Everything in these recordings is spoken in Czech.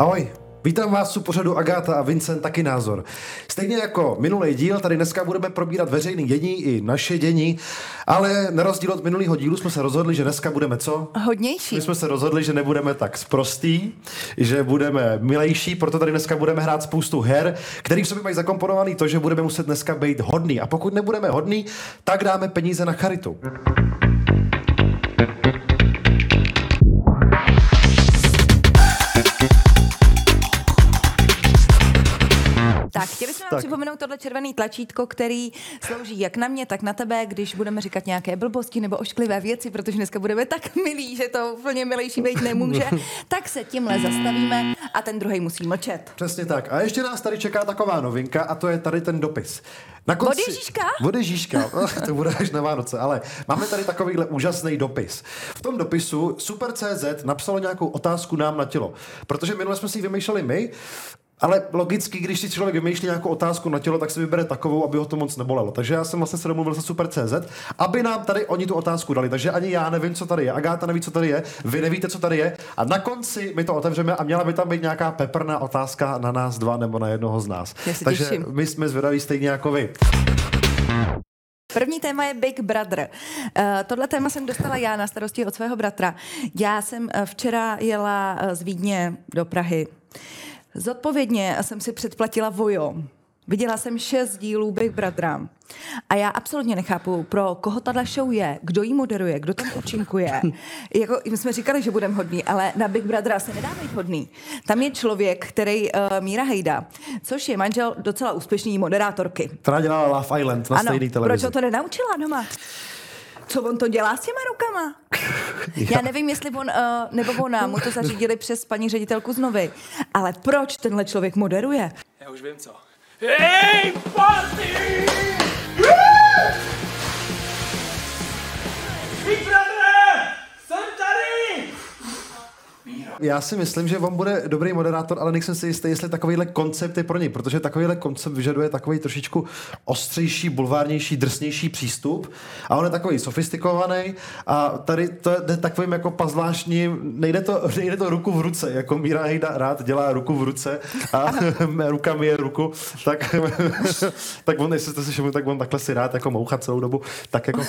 Ahoj, Vítám vás u pořadu Agáta a Vincent taky názor. Stejně jako minulý díl, tady dneska budeme probírat veřejný dění i naše dění, ale na rozdíl od minulého dílu jsme se rozhodli, že dneska budeme co? Hodnější. My jsme se rozhodli, že nebudeme tak sprostý, že budeme milejší, proto tady dneska budeme hrát spoustu her, který v sobě mají zakomponovaný to, že budeme muset dneska být hodný. A pokud nebudeme hodný, tak dáme peníze na charitu. Tak, připomenout tohle červený tlačítko, který slouží jak na mě, tak na tebe, když budeme říkat nějaké blbosti nebo ošklivé věci, protože dneska budeme tak milí, že to úplně milejší být nemůže, tak se tímhle zastavíme a ten druhý musí mlčet. Přesně tak. A ještě nás tady čeká taková novinka a to je tady ten dopis. Na konci... Od Ježíška? Od Ježíška. to bude až na Vánoce, ale máme tady takovýhle úžasný dopis. V tom dopisu Super.cz napsalo nějakou otázku nám na tělo, protože minule jsme si ji vymýšleli my ale logicky, když si člověk vymýšlí nějakou otázku na tělo, tak si vybere takovou, aby ho to moc nebolelo. Takže já jsem vlastně se domluvil se Super.cz, aby nám tady oni tu otázku dali. Takže ani já nevím, co tady je, Agáta neví, co tady je, vy nevíte, co tady je. A na konci my to otevřeme a měla by tam být nějaká peprná otázka na nás dva nebo na jednoho z nás. Takže těším. my jsme zvědaví stejně jako vy. První téma je Big Brother. Uh, tohle téma jsem dostala já na starosti od svého bratra. Já jsem uh, včera jela uh, z Vídně do Prahy. Zodpovědně jsem si předplatila Vojo. Viděla jsem šest dílů Big Brothera. A já absolutně nechápu, pro koho tahle show je, kdo jí moderuje, kdo tam účinkuje. jako, my jsme říkali, že budeme hodný, ale na Big Brothera se nedá být hodný. Tam je člověk, který uh, Míra Hejda, což je manžel docela úspěšný moderátorky. Která dělala Love Island na ano, stejný televizi. proč to nenaučila doma? Co on to dělá s těma rukama? Já nevím, jestli on, uh, nebo ona mu to zařídili přes paní ředitelku znovy, ale proč tenhle člověk moderuje? Já už vím co. Hej, party! Já si myslím, že on bude dobrý moderátor, ale nejsem si jistý, jestli takovýhle koncept je pro něj, protože takovýhle koncept vyžaduje takový trošičku ostřejší, bulvárnější, drsnější přístup a on je takový sofistikovaný a tady to je takovým jako pazvláštním, nejde to, nejde to ruku v ruce, jako Míra Hejda rád dělá ruku v ruce a ruka mi je ruku, tak, tak on, jestli jste si všimli, tak on takhle si rád jako moucha celou dobu, tak jako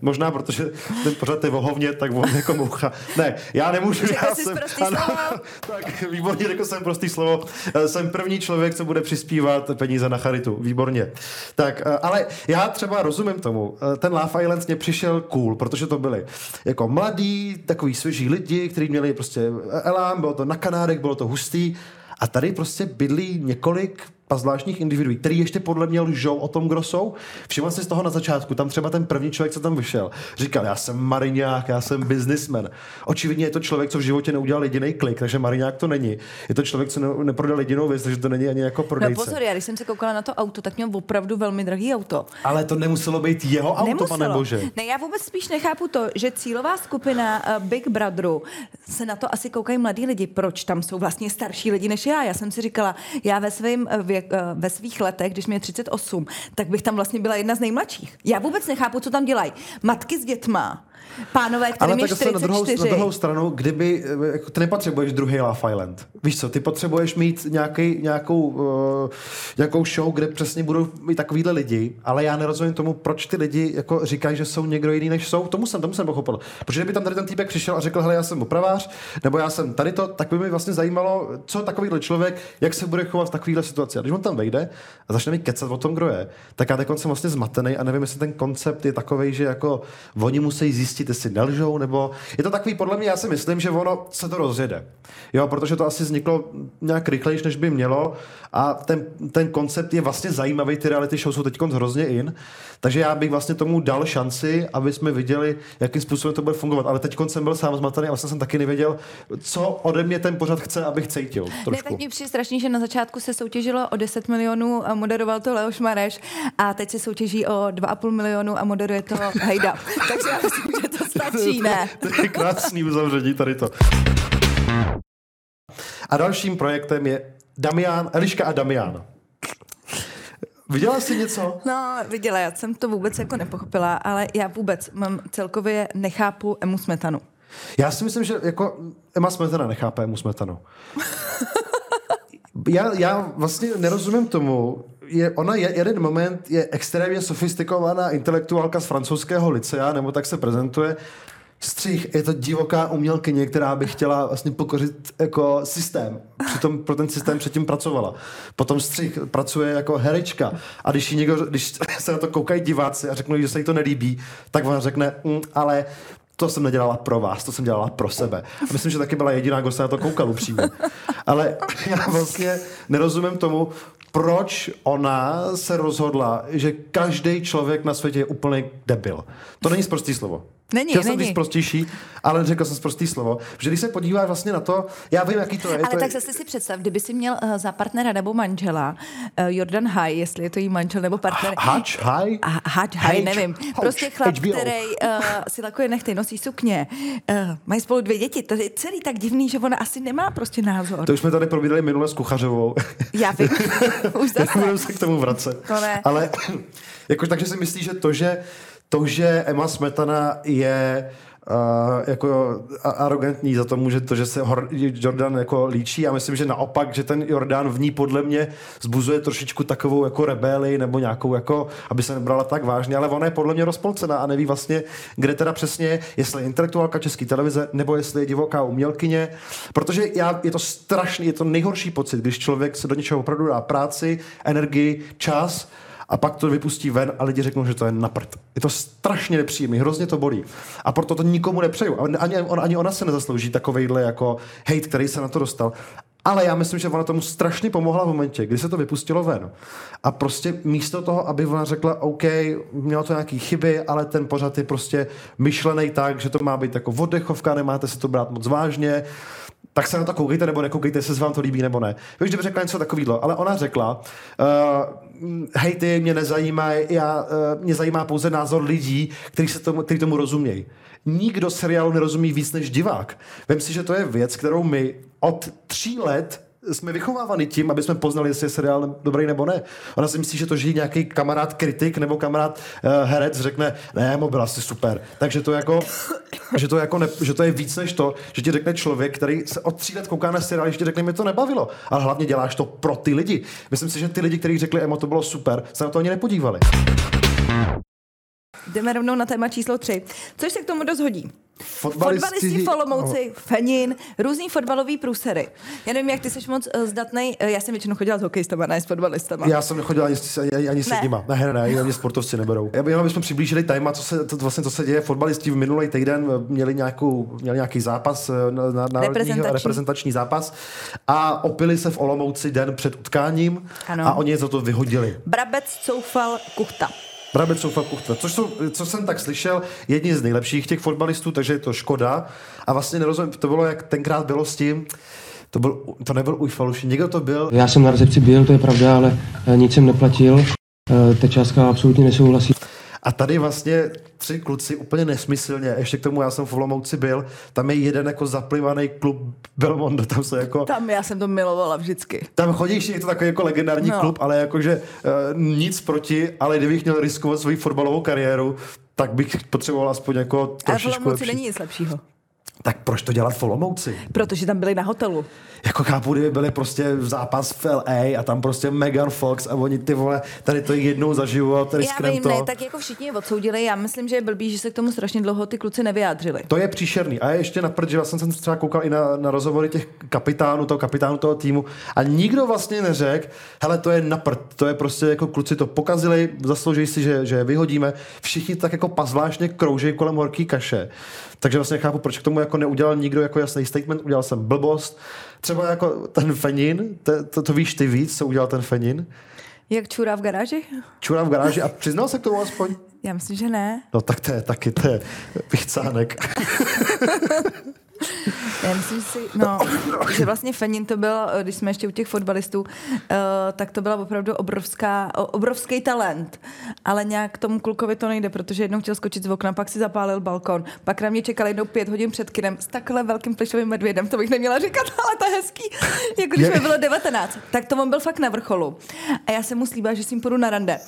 možná, protože ten pořád je vohovně, tak on jako moucha. Ne, já nemůžu, já jsem, ano, tak výborně, řekl jsem prostý slovo. Eh, jsem první člověk, co bude přispívat peníze na charitu. Výborně. Tak, eh, ale já třeba rozumím tomu. Eh, ten Love Island mě přišel cool, protože to byli jako mladí, takový svěží lidi, kteří měli prostě elán, bylo to na Kanádek, bylo to hustý. A tady prostě bydlí několik a zvláštních individuí, který ještě podle mě lžou o tom, kdo jsou. Všiml si z toho na začátku, tam třeba ten první člověk, co tam vyšel, říkal, já jsem mariňák, já jsem businessman. Očividně je to člověk, co v životě neudělal jediný klik, takže mariňák to není. Je to člověk, co ne, neprodal jedinou věc, takže to není ani jako prodejce. No pozor, já když jsem se koukala na to auto, tak měl opravdu velmi drahý auto. Ale to nemuselo být jeho auto, nemuselo. pane bože. Ne, já vůbec spíš nechápu to, že cílová skupina uh, Big Brotheru se na to asi koukají mladí lidi. Proč tam jsou vlastně starší lidi než já? Já jsem si říkala, já ve svém uh, uh, ve svých letech, když mě je 38, tak bych tam vlastně byla jedna z nejmladších. Já vůbec nechápu, co tam dělají. Matky s dětma, Pánové, který Ale tak 44. na druhou, na druhou stranu, kdyby, jako ty nepotřebuješ druhý Love Island. Víš co, ty potřebuješ mít nějaký, nějakou, uh, nějakou show, kde přesně budou mít takovýhle lidi, ale já nerozumím tomu, proč ty lidi jako říkají, že jsou někdo jiný, než jsou. Tomu jsem, tomu jsem pochopil. Protože kdyby tam tady ten týpek přišel a řekl, hele, já jsem opravář, nebo já jsem tady to, tak by mi vlastně zajímalo, co takovýhle člověk, jak se bude chovat v takovéhle situaci. A když on tam vejde a začne mi kecat o tom, kdo je, tak já teď jsem vlastně zmatený a nevím, jestli ten koncept je takový, že jako oni musí zjistit, zjistit, jestli nelžou, nebo je to takový, podle mě, já si myslím, že ono se to rozjede. Jo, protože to asi vzniklo nějak rychlejš, než by mělo a ten, ten koncept je vlastně zajímavý, ty reality show jsou teď hrozně in, takže já bych vlastně tomu dal šanci, aby jsme viděli, jakým způsobem to bude fungovat. Ale teď jsem byl sám zmatený a vlastně jsem taky nevěděl, co ode mě ten pořad chce, abych cítil. Trošku. Ne, tak mě přijde strašně, že na začátku se soutěžilo o 10 milionů a moderoval to Leoš Mareš a teď se soutěží o 2,5 milionu a moderuje to Hejda. Takže já myslím, že to stačí, ne? to je krásný uzavření tady to. A dalším projektem je Damian, Eliška a Damian. Viděla jsi něco? No, viděla, já jsem to vůbec jako nepochopila, ale já vůbec mám celkově nechápu Emu Smetanu. Já si myslím, že jako Emma Smetana nechápe Emu Smetanu. Já, já vlastně nerozumím tomu, je, ona je, jeden moment je extrémně sofistikovaná intelektuálka z francouzského licea, nebo tak se prezentuje, Střih je to divoká umělkyně, která by chtěla vlastně pokořit jako systém. Přitom pro ten systém předtím pracovala. Potom Střih pracuje jako herečka. A když, někdo, když se na to koukají diváci a řeknou, že se jí to nelíbí, tak ona řekne, mm, ale to jsem nedělala pro vás, to jsem dělala pro sebe. A myslím, že taky byla jediná, kdo se na to koukal upřímně. Ale já vlastně nerozumím tomu, proč ona se rozhodla, že každý člověk na světě je úplný debil. To není zprostý slovo. Není, Chtěl jsem není. říct prostější, ale řekl jsem prostý slovo. Že když se podíváš vlastně na to, já vím, jaký to je. Ale to tak je, zase si představ, kdyby si měl uh, za partnera nebo manžela uh, Jordan High, jestli je to jí manžel nebo partner. Hač? A Hač, High, nevím. Hoč, Prostě chlap, HBO. který uh, si lakuje nechty, nosí sukně, uh, mají spolu dvě děti. To je celý tak divný, že ona asi nemá prostě názor. To už jsme tady probírali minule s Kuchařovou. Já vím. Už zase. Nebudeme se k tomu vracet. To ne. Ale jako, takže si myslíš, že to, že to, že Emma Smetana je Uh, jako arrogantní za tomu, že to, že se Jordan jako líčí. Já myslím, že naopak, že ten Jordan v ní podle mě zbuzuje trošičku takovou jako rebeli nebo nějakou jako, aby se nebrala tak vážně, ale ona je podle mě rozpolcená a neví vlastně, kde teda přesně je, jestli je intelektuálka české televize nebo jestli je divoká umělkyně, protože já, je to strašný, je to nejhorší pocit, když člověk se do něčeho opravdu dá práci, energii, čas a pak to vypustí ven a lidi řeknou, že to je na prd. Je to strašně nepříjemný, hrozně to bolí. A proto to nikomu nepřeju. Ani, on, ani ona se nezaslouží takovejhle jako hate, který se na to dostal. Ale já myslím, že ona tomu strašně pomohla v momentě, kdy se to vypustilo ven. A prostě místo toho, aby ona řekla, OK, mělo to nějaký chyby, ale ten pořad je prostě myšlený tak, že to má být jako oddechovka, nemáte se to brát moc vážně, tak se na to koukejte nebo nekoukejte, jestli se vám to líbí nebo ne. Víš, kdyby řekla něco takového, ale ona řekla, uh, hejty mě nezajímají, já, uh, mě zajímá pouze názor lidí, kteří, tomu, tomu rozumějí. Nikdo seriálu nerozumí víc než divák. Vem si, že to je věc, kterou my od tří let jsme vychováváni tím, aby jsme poznali, jestli je seriál dobrý nebo ne. Ona si myslí, že to, že nějaký kamarád kritik nebo kamarád uh, herec řekne, ne, byl asi super. Takže to jako, že to, jako ne, že to je víc než to, že ti řekne člověk, který se od tří let kouká na seriál, že ti řekne, mě to nebavilo. Ale hlavně děláš to pro ty lidi. Myslím si, že ty lidi, kteří řekli, Emo, to bylo super, se na to ani nepodívali. Jdeme rovnou na téma číslo 3, což se k tomu dost hodí. Fotbalisti, Fotbalisti v Olomouci, Fenin, různý fotbalový průsery. Já nevím, jak ty jsi moc uh, zdatnej. Uh, já jsem většinou chodila s hokejistama, ne s fotbalistama. Já jsem nechodil ani, s- ani, ani s Ne. nima. Ne, ne, ne, ani sportovci neberou. Já bych, jenom bychom přiblížili téma, co se, to, vlastně, co se děje. Fotbalisti v minulý týden měli, nějakou, měli nějaký zápas, eh, na, na, na Reprezentační. reprezentační zápas a opili se v Olomouci den před utkáním Ano. a oni je za to vyhodili. Brabec, Coufal, Kuchta. Soufa Kuchta, což jsou, co jsem tak slyšel, jedni z nejlepších těch fotbalistů, takže je to škoda. A vlastně nerozumím, to bylo, jak tenkrát bylo s tím, to, byl, to nebyl Ujfaluši, někdo to byl, Já jsem na recepci byl, to je pravda, ale eh, nic jsem neplatil. Eh, Ta částka absolutně nesouhlasí. A tady vlastně tři kluci úplně nesmyslně, ještě k tomu já jsem v Olomouci byl, tam je jeden jako zaplivaný klub Belmondo, tam se jako... Tam já jsem to milovala vždycky. Tam chodíš, je to takový jako legendární No. klub, ale jakože uh, nic proti, ale kdybych měl riskovat svoji fotbalovou kariéru, tak bych potřeboval aspoň jako Ale v trošičku Olomouci lepší. není nic lepšího. Tak proč to dělat v Olomouci? Protože tam byli na hotelu. Jako chápu, kdyby byli prostě v zápas v LA a tam prostě Megan Fox a oni ty vole, tady to jednou zažiju a tady Já vím, to. ne, tak jako všichni je odsoudili. Já myslím, že je blbý, že se k tomu strašně dlouho ty kluci nevyjádřili. To je příšerný. A ještě na prd, že já jsem se třeba koukal i na, na rozhovory těch kapitánů, toho kapitánu toho týmu a nikdo vlastně neřekl, hele, to je na prd, to je prostě jako kluci to pokazili, zaslouží si, že, že je vyhodíme. Všichni tak jako pazvláštně kroužejí kolem horký kaše. Takže vlastně chápu, proč k tomu jako neudělal nikdo jako jasný statement, udělal jsem blbost. Třeba jako ten Fenin, to, to, to víš ty víc, co udělal ten Fenin. Jak čurá v garáži? Čurá v garáži a přiznal se k tomu aspoň? Já myslím, že ne. No tak to je taky, to je vychcánek. Já myslím že si, no, že vlastně Fenin to byl, eh, když jsme ještě u těch fotbalistů, uh, tak to byla opravdu obrovská, obrovský talent. Ale nějak tomu klukovi to nejde, protože jednou chtěl skočit z okna, pak si zapálil balkon, pak na mě čekal jednou pět hodin před kinem s takhle velkým plišovým medvědem, to bych neměla říkat, ale to je hezký, jako když mi bylo 19. Tak to on byl fakt na vrcholu. A já jsem mu slíbila, že s ním půjdu na rande.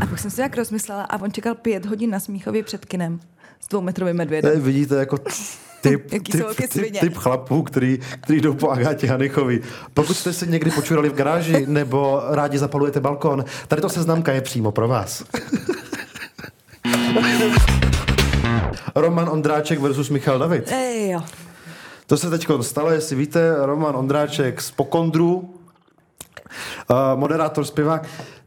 A pak jsem si nějak rozmyslela a on čekal pět hodin na Smíchově před kinem s dvoumetrovým medvědem. Eh, Vidíte, jako typ, typ, typ, typ chlapů, který, který jdou po Agátě Hanychovi. Pokud jste se někdy počurali v garáži nebo rádi zapalujete balkon, tady to seznamka je přímo pro vás. Roman Ondráček versus Michal David. Ej, jo. To se teď stalo, jestli víte, Roman Ondráček z Pokondru, uh, moderátor, zpěvák,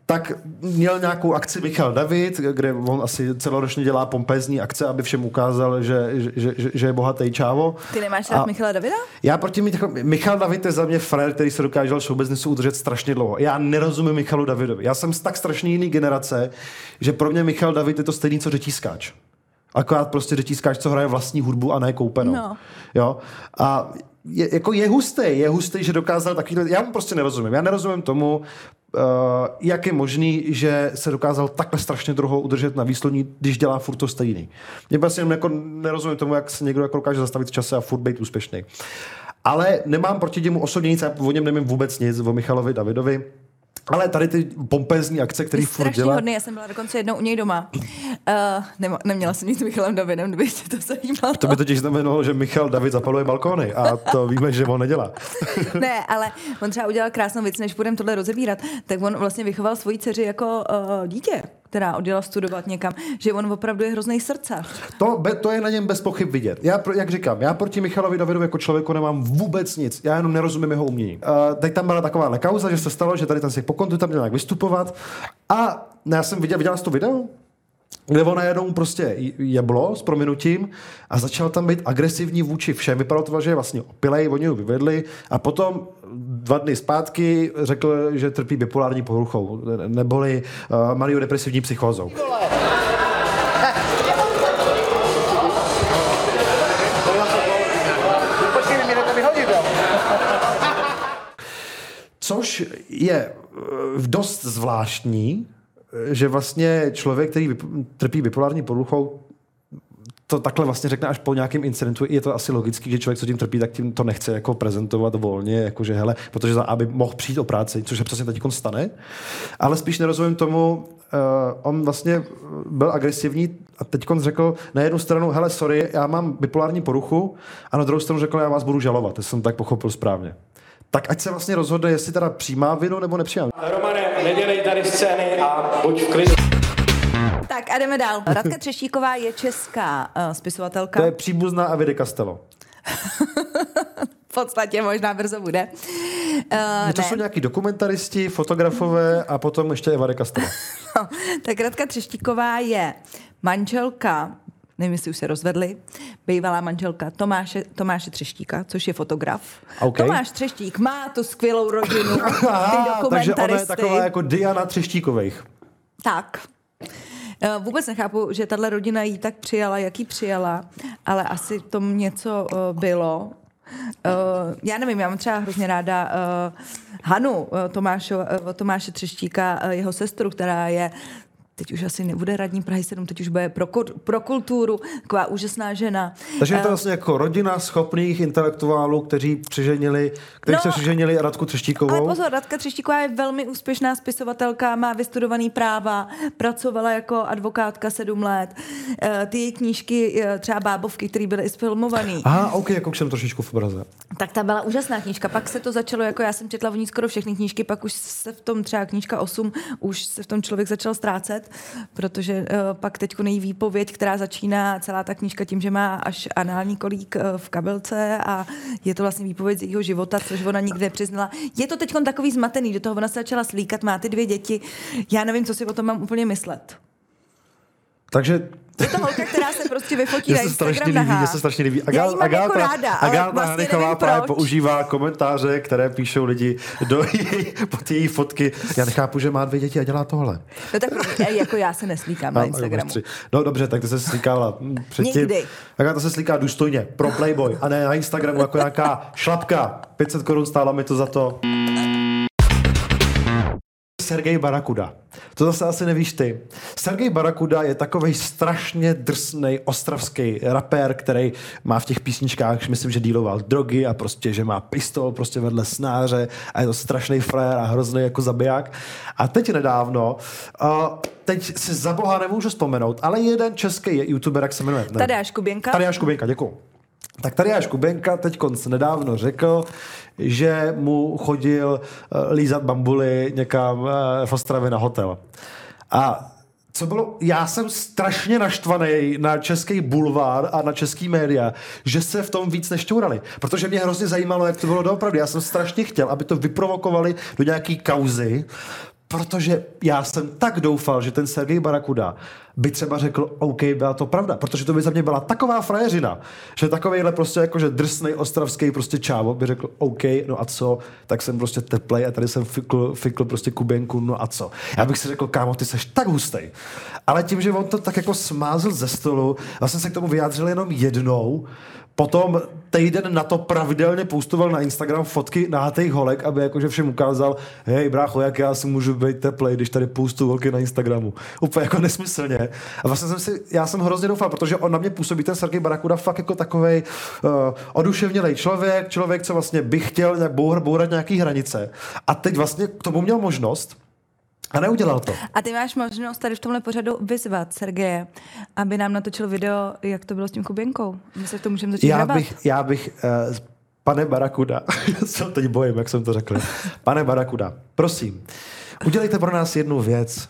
tak měl nějakou akci Michal David, kde on asi celoročně dělá pompézní akce, aby všem ukázal, že, že, že, že je bohatý čávo. Ty nemáš rád Michala Davida? Já proti jako, Michal David je za mě frér, který se dokáže v show businessu udržet strašně dlouho. Já nerozumím Michalu Davidovi. Já jsem z tak strašně jiný generace, že pro mě Michal David je to stejný, co řetískáč. Akorát prostě řetískáč, co hraje vlastní hudbu a ne koupenou. No. Jo? A je, jako je hustý, je hustý, že dokázal takový... Já mu prostě nerozumím. Já nerozumím tomu, jak je možný, že se dokázal takhle strašně dlouho udržet na výsloní, když dělá furt to stejný. Mě prostě jenom jako nerozumím tomu, jak se někdo jako dokáže zastavit čase a furt být úspěšný. Ale nemám proti němu osobně nic, já o něm nevím vůbec nic, o Michalovi Davidovi. Ale tady ty pompézní akce, který Jsi furt dělá... hodný, já jsem byla dokonce jednou u něj doma. Uh, nema, neměla jsem nic s Michalem Davidem, kdyby tě to zajímalo. To by totiž znamenalo, že Michal David zapaluje balkóny a to víme, že on nedělá. ne, ale on třeba udělal krásnou věc, než budeme tohle rozebírat, tak on vlastně vychoval svoji dceři jako uh, dítě, která odjela studovat někam, že on opravdu je hrozný srdce. To, be, to je na něm bez pochyb vidět. Já, jak říkám, já proti Michalovi Davidovi jako člověku nemám vůbec nic. Já jenom nerozumím jeho umění. Uh, teď tam byla taková kauza, že se stalo, že tady ten si po tam měl nějak vystupovat. A já jsem viděl, viděl jsi to video? kde on najednou prostě jeblo s prominutím a začal tam být agresivní vůči všem. Vypadalo to, že je vlastně opilej, oni ho vyvedli a potom dva dny zpátky řekl, že trpí bipolární poruchou, neboli uh, maniodepresivní psychózou. Což je eh, dost zvláštní, eh, že vlastně člověk, který trpí bipolární poruchou, to takhle vlastně řekne až po nějakém incidentu. Je to asi logický, že člověk, co tím trpí, tak tím to nechce jako prezentovat volně, jakože hele, protože za, aby mohl přijít o práci, což se přesně teď stane. Ale spíš nerozumím tomu, uh, on vlastně byl agresivní a teď řekl na jednu stranu, hele, sorry, já mám bipolární poruchu, a na druhou stranu řekl, já vás budu žalovat, jestli jsem tak pochopil správně. Tak ať se vlastně rozhodne, jestli teda přijímá vinu nebo nepřijímá. Romane, nedělej tady scény a buď v klidu. Tak a jdeme dál. Radka Třeštíková je česká uh, spisovatelka. To je příbuzná Avide Castello. V podstatě možná brzo bude. Uh, No to jsou nějaký dokumentaristi, fotografové a potom ještě Eva de Castello. No, tak Radka Třeštíková je manželka, nevím, jestli už se rozvedli, bývalá manželka Tomáše, Tomáše Třeštíka, což je fotograf. OK. Tomáš Třeštík má tu skvělou rodinu, ty Aha, takže ona je dokumentaristy. taková jako Diana Třeštíkových. Tak. Eh, Vůbec nechápu, že tahle rodina jí tak přijala, jak jí přijala, ale asi tomu něco uh, bylo. Uh, já nevím, já mám třeba hrozně ráda Hanu Tomášo, Tomáše Třeštíka, jeho sestru, která je teď už asi nebude radní Prahy 7, teď už bude pro, pro kulturu, taková úžasná žena. Takže je to Eh, vlastně jako rodina schopných intelektuálů, kteří přiženili, kteří No, se přiženili Radku Třeštíkovou. Ale pozor, Radka Třeštíková je velmi úspěšná spisovatelka, má vystudovaný práva, pracovala jako advokátka sedm let. Eh, Ty její knížky, eh, třeba Bábovky, které byly i sfilmované, Aha, OK, jako jsem trošičku v obraze. tak ta byla úžasná knížka. Pak se to začalo, jako já jsem četla o ní skoro všechny knížky, pak už se v tom třeba knížka 8, už se v tom člověk začal ztrácet, protože uh, pak teď její výpověď, která začíná celá ta knížka tím, že má až anální kolík uh, v kabelce a je to vlastně výpověď z jejího života, což ona nikdy nepřiznala. Je to teď takový zmatený, do toho ona se začala slíkat, má ty dvě děti. Já nevím, co si o tom mám úplně myslet. Takže Je to holka, která se prostě vyfotí na se strašně Instagram líbí, nahá. mně se strašně líbí. Já jí mám jako ráda, ale Agáta vlastně Hanychová nevím právě používá komentáře, které píšou lidi do její, pod její fotky. Já nechápu, že má dvě děti a dělá tohle. No tak ej, jako já se neslíkám na Instagramu. No dobře, tak ty se slíkávala hm, předtím. Nikdy. To se slíká důstojně, pro Playboy, a ne na Instagramu jako nějaká šlapka. 500 korun stála mi to za to. Sergej Barakuda. To zase asi nevíš ty. Sergej Barakuda je takový strašně drsný ostravský rapper, který má v těch písničkách, myslím, že díloval drogy a prostě, že má pistol prostě vedle snáře a je to strašný frér a hrozný jako zabiják. A teď nedávno, uh, teď si za boha nemůžu vzpomenout, ale jeden český youtuber, jak se jmenuje? Ne. Tadeáš Kuběnka. Tadeáš Kuběnka, děkuju. Tak tady až Kubenka teď nedávno řekl, že mu chodil eh, lízat bambuly někam eh, v Ostravě na hotel. A co bylo, já jsem strašně naštvaný na český bulvár a na český média, že se v tom víc nešťourali. Protože mě hrozně zajímalo, jak to bylo doopravdy. Já jsem strašně chtěl, aby to vyprovokovali do nějaký kauzy, protože já jsem tak doufal, že ten Sergej Barakuda by třeba řekl, OK, byla to pravda, protože to by za mě byla taková frajeřina, že takovejhle prostě jakože drsnej ostravský prostě čávo by řekl, OK, no a co, tak jsem prostě teplej a tady jsem fikl, fikl prostě kubenku, no a co. Já bych si řekl, kámo, ty seš tak hustej. Ale tím, že on to tak jako smázl ze stolu, vlastně se k tomu vyjádřil jenom jednou, Potom týden na to pravidelně postoval na Instagram fotky nahátých holek, aby jakože všem ukázal, hej brácho, jak já si můžu být teplej, když tady poustu holky na Instagramu. Úplně jako nesmyslně. A vlastně jsem si, já jsem hrozně doufal, protože on na mě působí ten Sergej Barakuda fakt jako takový uh, oduševnělý člověk, člověk, co vlastně by chtěl nějak bourat, bourat nějaký hranice. A teď vlastně k tomu měl možnost, a neudělal to. A ty máš možnost tady v tomhle pořadu vyzvat Sergeje, aby nám natočil video, jak to bylo s tím Kuběnkou. My se v tom můžeme začít já hrabat. bych, já bych, uh, pane Barakuda, se teď bojím, jak jsem to řekl. Pane Barakuda, prosím, udělejte pro nás jednu věc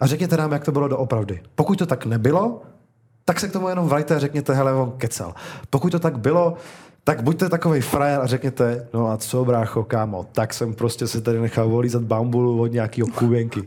a řekněte nám, jak to bylo doopravdy. Pokud to tak nebylo, tak se k tomu jenom vrajte a řekněte, hele, on kecel. Pokud to tak bylo, tak buďte takový frajer a řekněte, no a co brácho, kámo, tak jsem prostě se tady nechal volízat bambulu od nějakého kubenky.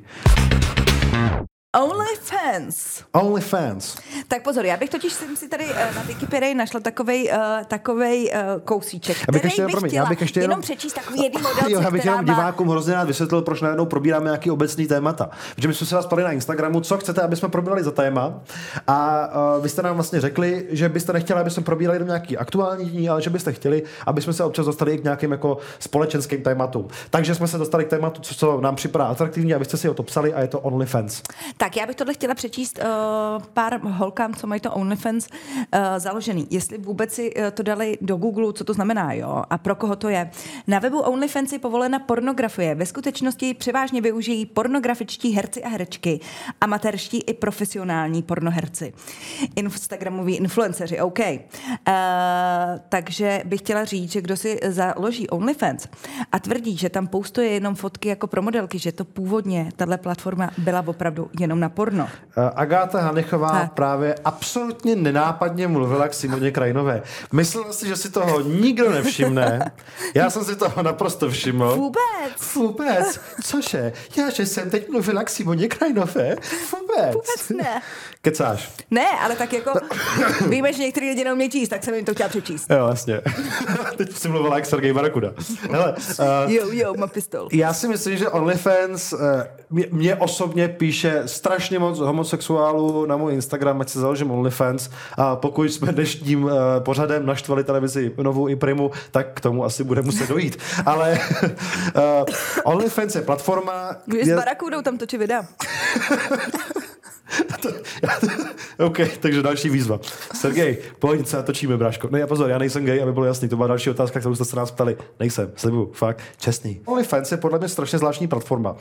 OnlyFans. OnlyFans. Tak pozor, já bych totiž jsem si tady uh, na Wikipedii našla takovej, uh, takovej uh, kousíček, Já bych který ještě, bych promiň, chtěla já bych ještě jenom, jenom přečíst takový jedný model, jo, já bych jenom má... divákům hrozně rád vysvětlil, proč najednou probíráme nějaký obecný témata. Protože my jsme se vás ptali na Instagramu, co chcete, aby jsme probírali za téma. A uh, vy jste nám vlastně řekli, že byste nechtěli, aby jsme probírali jenom nějaký aktuální dní, ale že byste chtěli, aby jsme se občas dostali k nějakým jako společenským tématům. Takže jsme se dostali k tématu, co, co nám připadá atraktivní, abyste si o to psali a je to OnlyFans. Tak já bych tohle chtěla přečíst uh, pár holkám, co mají to OnlyFans uh, založený. Jestli vůbec si uh, to dali do Google, co to znamená, jo, a pro koho to je. Na webu OnlyFans je povolena pornografie. Ve skutečnosti převážně využijí pornografičtí herci a herečky, amatérští i profesionální pornoherci. Instagramoví influenceři, OK. Uh, takže bych chtěla říct, že kdo si založí OnlyFans a tvrdí, že tam postuje jenom fotky jako pro modelky, že to původně, tahle platforma byla opravdu jenom na porno. Uh, Agáta Hanechová Tak. právě absolutně nenápadně mluvila k Simoně Krajinové. Myslela si, že si toho nikdo nevšimne. Já jsem si toho naprosto všiml. Vůbec! Vůbec? Cože? Já, že jsem teď mluvila k Simoně Krajinové? Vůbec. Vůbec ne. Kecáš. Ne, ale tak jako víme, že některý lidi neumí číst, tak jsem jim to chtěla přečíst. Jo, vlastně. teď si mluvila jak Sergej Barakuda. Hele, uh, Jo, jo, má pistol. Já si myslím, že OnlyFans eh, mě, mě osobně píše strašně moc homosexuálů na můj Instagram, ať si založím OnlyFans a pokud jsme dnešním uh, pořadem naštvali televizi novou i Primu, tak k tomu asi bude muset dojít. Ale uh, OnlyFans je platforma, Když s Barakudou tam točí videa. OK, takže další výzva. Sergej, pojď se natočíme, bráško. Ne, pozor, já nejsem gay, aby bylo jasný, to byla další otázka, kterou jste se nás ptali. Nejsem, slibuju, fakt, čestný. OnlyFans je podle mě strašně zvláštní platforma,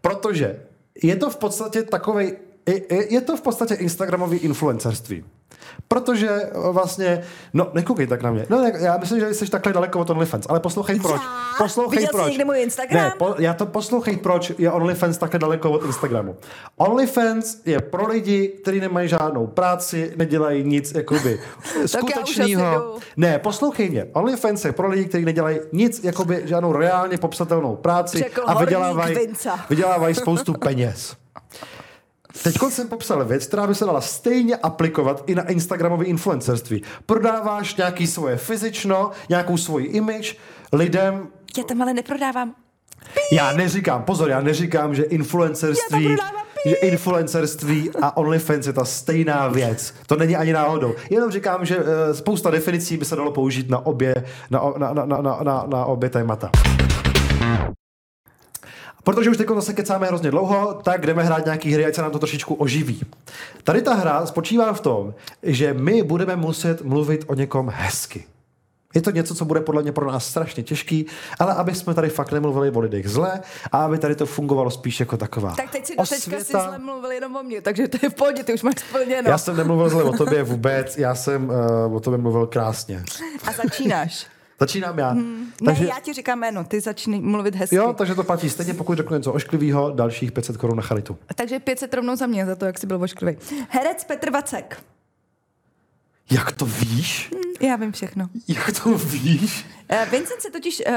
protože je to v podstatě takovej, je- je je to v podstatě Instagramový influencerství. Protože eh, vlastně, no nekoukej tak na mě. No, ne, já myslím, že jsi takhle daleko od OnlyFans, ale poslouchej proč. Poslouchej Viděl jsi proč. někde můj Instagram? Ne, po, já to poslouchej, proč je OnlyFans takhle daleko od Instagramu. OnlyFans je pro lidi, kteří nemají žádnou práci, nedělají nic jakoby skutečného. Ne, poslouchej mě. OnlyFans je pro lidi, kteří nedělají nic, jakoby žádnou reálně popsatelnou práci Řekl a vydělávají, Vinca. vydělávají spoustu peněz. Teď jsem popsal věc, která by se dala stejně aplikovat i na Instagramové influencerství. Prodáváš nějaký svoje fyzično, nějakou svoji image lidem, Já tam ale neprodávám. já neříkám, pozor, já neříkám, že influencerství, že influencerství a OnlyFans je ta stejná věc. To není ani náhodou. Jenom říkám, že eh, spousta definicí by se dalo použít na obě, na, na, na, na, na, na obě témata. Protože už teď zase kecáme hrozně dlouho, tak jdeme hrát nějaký hry, ať se nám to trošičku oživí. Tady ta hra spočívá v tom, že my budeme muset mluvit o někom hezky. Je to něco, co bude podle mě pro nás strašně těžký, ale aby jsme tady fakt nemluvili o lidech zle a aby tady to fungovalo spíš jako taková Tak teď si do teďka si zle mluvil jenom o mě, takže to je v pohodě, ty už máš splněno. Já jsem nemluvil zle o tobě vůbec, já jsem uh, o tobě mluvil krásně. A začínáš. Začínám já. Hmm, takže... Ne, já ti říkám jméno, ty začni mluvit hezky. Jo, takže to platí stejně, pokud řeknu něco ošklivého, dalších 500 korun na charitu. Takže 500 rovnou za mě, za to, jak jsi byl ošklivý. Herec Petr Vacek. Jak to víš? Hmm, já vím všechno. Jak to víš? Uh, Vincent se totiž uh,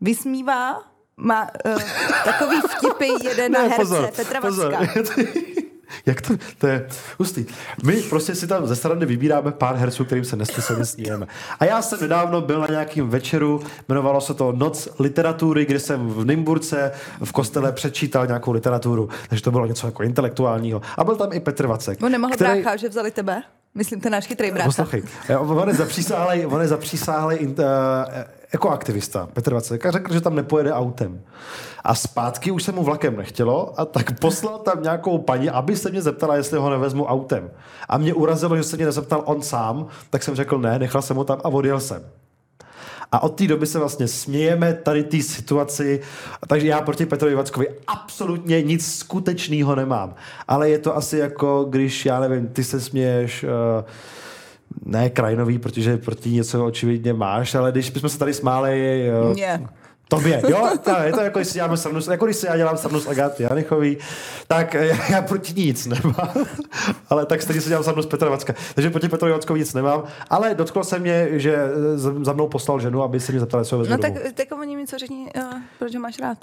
vysmívá, má uh, takový vtipy jeden ne, na herce pozor, Petra pozor. Jak to, to je hustý. My prostě si tam ze strany vybíráme pár herců, kterým se nesmyslně sníjeme. A já jsem nedávno byl na nějakým večeru, jmenovalo se to Noc literatury, kde jsem v Nymburce v kostele přečítal nějakou literaturu, takže to bylo něco jako intelektuálního. A byl tam i Petr Vacek. On nemohl který... brácha, že vzali tebe? Myslím, ten náš chytrý brácha. Poslouchej, on je zapřísáhlej, on je zapřísáhlej uh, jako aktivista, Petr Vacek, řekl, že tam nepojede autem. A zpátky už se mu vlakem nechtělo a tak poslal tam nějakou paní, aby se mě zeptala, jestli ho nevezmu autem. A mě urazilo, že se mě nezeptal on sám, tak jsem řekl ne, nechal jsem ho tam a odjel jsem. A od té doby se vlastně smějeme tady té situaci, takže já proti Petrovi Vackovi absolutně nic skutečného nemám. Ale je to asi jako, když, já nevím, ty se směješ uh, ne krajinový, protože proti něco očividně máš, ale když bychom se tady smáli... Jo, yeah. Tobě, jo? To, je to jako, když si děláme sranu, jako když si já dělám sranu s Agaty Janichový, tak já, já proti nic nemám. ale tak stejně si dělám sranu s Petra Vacka. Takže proti Petrovi Vackovi nic nemám, ale dotklo se mě, že za mnou poslal ženu, aby se mě zeptala, co vezmu No tak, tak oni mi co řekni, uh, proč ho máš rád?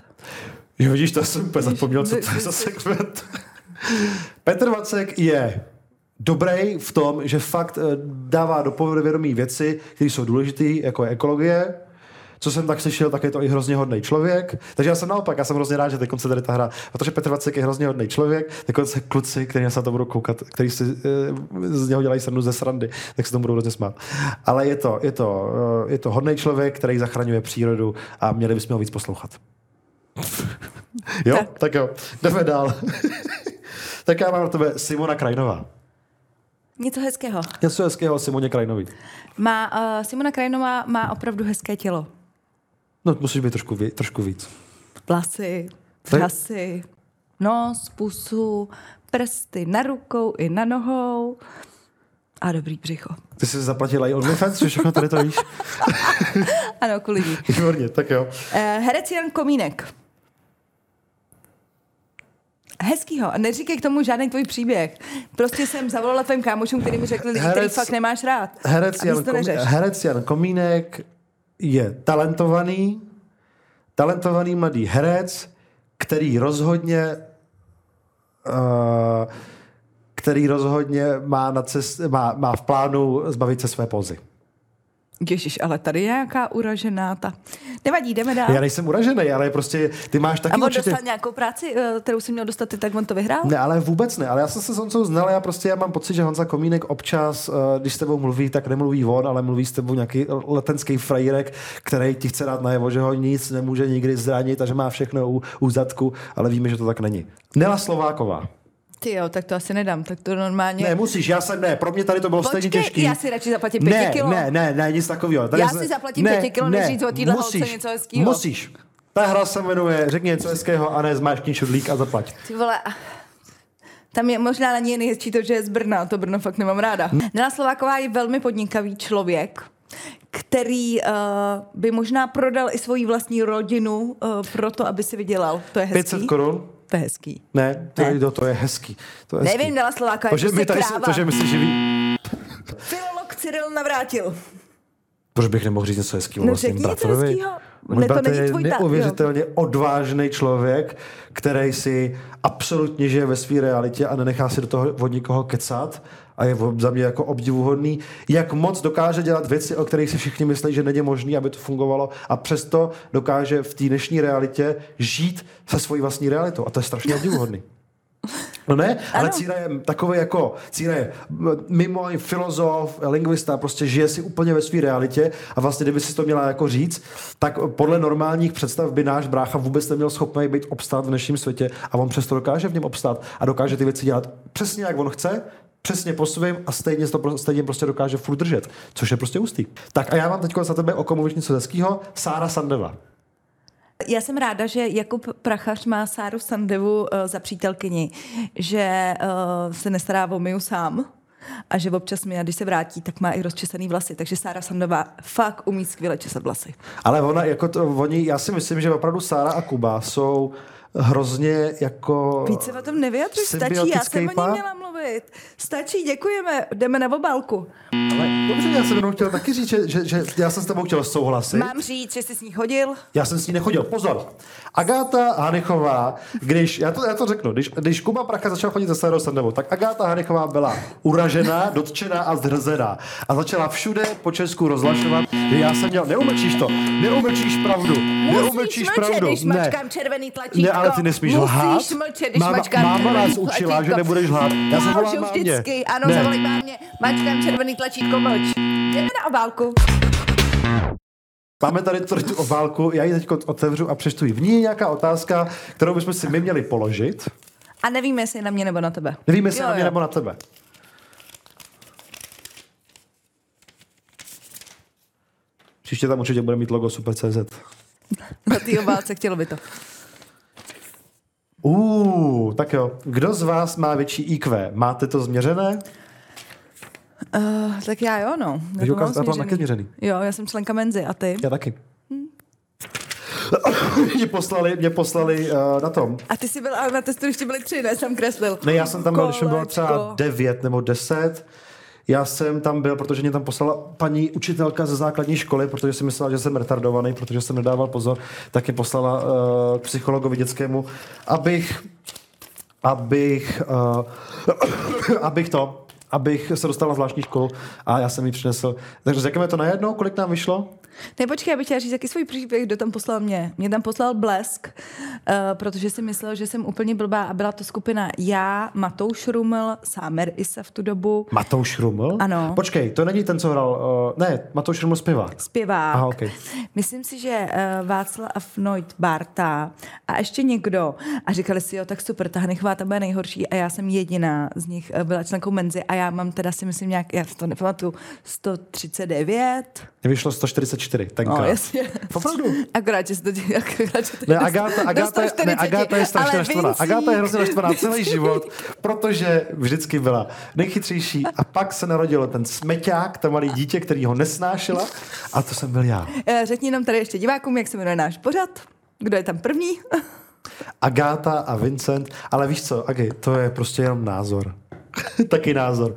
Jo, vidíš, to jsem úplně zapomněl, co to je za segment. Petr Vacek je dobrý v tom, že fakt eh, dává do povědomí věci, které jsou důležité, jako je ekologie, co jsem tak slyšel, tak je to i hrozně hodný člověk. Takže já jsem naopak, já jsem hrozně rád, že teď se tady ta hra, protože Petr Vacek je hrozně hodný člověk, tak se kluci, kteří se na to budou koukat, kteří si e, z něho dělají srnu ze srandy, tak se tomu budou hrozně smát. Ale je to, je to, e, je to hodný člověk, který zachraňuje přírodu a měli bychom ho víc poslouchat. jo, tak. tak jo, jdeme dál. tak já mám na tebe Simona Krajnová. Něco hezkého. Něco hezkého Simoně Krajnovi. Má, uh, Simona Krajnová má opravdu hezké tělo. No, musíš být trošku, ví, trošku víc. Vlasy, vlasy, nos, pusu, prsty na rukou i na nohou a dobrý břicho. Ty jsi zaplatila i OnlyFans, že všechno tady to víš? ano, kvůli ní. Výborně, tak jo. Uh, herec Jan Komínek. Hezkýho. A neříkej k tomu žádný tvůj příběh. Prostě jsem zavolala tvým kámošům, který mi řekli, který fakt nemáš rád. Herec Jan, Kom, herec Jan Komínek je talentovaný, talentovaný mladý herec, který rozhodně uh, který rozhodně má, na cest, má, má v plánu zbavit se své pózy. Ježíš, ale tady je nějaká uražená ta. Nevadí, jdeme dál. Já nejsem uražený, ale prostě ty máš taky A on určitě... dostal nějakou práci, eh, kterou jsi měl dostat, ty, tak on to vyhrál? Ne, ale vůbec ne. Ale já jsem se s Honzou znal, já prostě já mám pocit, že Honza Komínek občas, eh, když s tebou mluví, tak nemluví on, ale mluví s tebou nějaký letenský frajírek, který ti chce dát najevo, že ho nic nemůže nikdy zranit a že má všechno u, u zadku, ale víme, že to tak není. Nela Slováková. Ty jo, tak to asi nedám, tak to normálně... Ne, musíš, já jsem, ne, pro mě tady to bylo stejně těžké. já si radši zaplatím ne, kilo. Ne, ne, ne, nic takového. já si zaplatím ne, pěti kilo, než říct o téhle holce něco hezkého. Musíš. Ta hra se jmenuje Řekni něco hezkého a ne zmáškni šudlík a zaplať. Ty vole, tam je možná na ní nejhezčí to, že je z Brna, to Brno fakt nemám ráda. Nela Slováková je velmi podnikavý člověk, který uh, by možná prodal i svoji vlastní rodinu uh, proto, aby si vydělal. To je hezký. 500 korun? To je hezký. Ne, to, ne. Je, to je hezký. To je hezký. Nevím, dala Slováka, to, že, my tady, to, že my si živí... Filolog Cyril navrátil. Proč bych nemohl říct něco hezkého no, vlastním bratrovi? Můj bratr je neuvěřitelně jo. odvážný člověk, který si absolutně žije ve své realitě a nenechá si do toho od nikoho kecat a je za mě jako obdivuhodný, jak moc dokáže dělat věci, o kterých si všichni myslí, že není možné, aby to fungovalo a přesto dokáže v té dnešní realitě žít se svojí vlastní realitou a to je strašně obdivuhodný. No ne, ale ano. Círa je takový jako, Círa je mimo filozof, lingvista, prostě žije si úplně ve své realitě a vlastně, kdyby si to měla jako říct, tak podle normálních představ by náš brácha vůbec neměl schopný být obstát v dnešním světě a on přesto dokáže v něm obstát a dokáže ty věci dělat přesně, jak on chce, přesně po svým a stejně to stejně prostě dokáže furt držet, což je prostě ústý. Tak a já mám teď za tebe o komu něco hezkýho. Sára Sandeva. Já jsem ráda, že Jakub Prachař má Sáru Sandevu uh, za přítelkyni, že uh, se nestará o Miu sám a že občas mi, když se vrátí, tak má i rozčesaný vlasy. Takže Sára Sandová fakt umí skvěle česat vlasy. Ale ona, jako to, oni, já si myslím, že opravdu Sára a Kuba jsou hrozně jako... Více o tom nevyjadřuj, stačí, já jsem o ní měla mluvit. Stačí, děkujeme, jdeme na obálku. Ale dobře, já jsem jenom chtěl taky říct, že, že, že já jsem s tebou chtěl souhlasit. Mám říct, že jsi s ní chodil? Já jsem s ní nechodil. Pozor. Agáta Hanichová, když, já to, já to řeknu, když, když Kuba Pracha začal chodit za Sarou Sandovou, tak Agáta Hanichová byla uražená, dotčená a zdrzená. A začala všude po Česku rozlašovat, že já jsem měl, neumlčíš to, neumlčíš pravdu, neumlčíš pravdu. když ne. mačkám červený tlačítko. Ne, ale ty nesmíš Musíš lhát. mlčet, když Máma- máma nás učila, tlačítko. že nebudeš lhát. Já lžu mámě. vždycky, ano, Ne. zavolej mámě, mačkám červený tlačítko, mlč. Jdeme na obálku. Máme tady tady tu obálku, já ji teď otevřu a přečtu ji. V ní je nějaká otázka, kterou bychom si my měli položit. A nevíme, jestli je na mě nebo na tebe. Nevíme, jestli Jo, na mě jo. nebo na tebe. Příště tam určitě bude mít logo Super.cz. Na té obálce chtělo by to. Uh, tak jo. Kdo z vás má větší IQ? Máte to změřené? Uh, tak já jo, no. Teď to mám já to mám taky změřený. Jo, já jsem členka Menzy a ty? Já taky. mě poslali, mě poslali uh, na tom. A ty jsi byl, ale na testu ještě byli tři, ne? Jsem kreslil. Ne, já jsem tam byl, když mi bylo třeba. 9 nebo 10. Já jsem tam byl, protože mě tam poslala paní učitelka ze základní školy, protože si myslela, že jsem retardovaný, protože jsem nedával pozor, tak mě poslala uh, psychologovi dětskému, abych abych, uh, abych to, abych se dostal na zvláštní školu a já jsem ji přinesl. Takže řekněme to najednou, kolik nám vyšlo? Ne, počkej, já bych chtěla říct taky svůj příběh, kdo tam poslal mě. Mě tam poslal Blesk, uh, protože si myslel, že jsem úplně blbá a byla to skupina já, Matouš Ruml, Sámer Isa v tu dobu, Matouš Ruml? Ano. Počkej, to není ten, co hrál, uh, ne, Matouš Ruml zpěvák. zpěvák. Aha, okej. Myslím si, že uh, Václav Noit Barta a ještě někdo. A říkali si, jo, tak super, ta Hanichová tam bude nejhorší a já jsem jediná z nich byla členkou Menzy a já mám teda si myslím nějak, já si to nepamatuju, 139. Mně vyšlo 144, tenkrát. No, jasně. Opravdu? Akorát, že se to akorát, že to Ne, Agáta, ne, 140, Agáta je strašně naštvaná. Agáta je hrozně naštvaná celý život, protože vždycky byla nejchytřejší a pak se narodil ten smeťák, to malý dítě, který ho nesnášela a to jsem byl já. Eh, Řekni nám tady ještě divákům, jak se jmenuje náš pořad. Kdo je tam první? Agáta a Vincent, ale víš co, Agi, to je prostě jenom názor. Taky názor.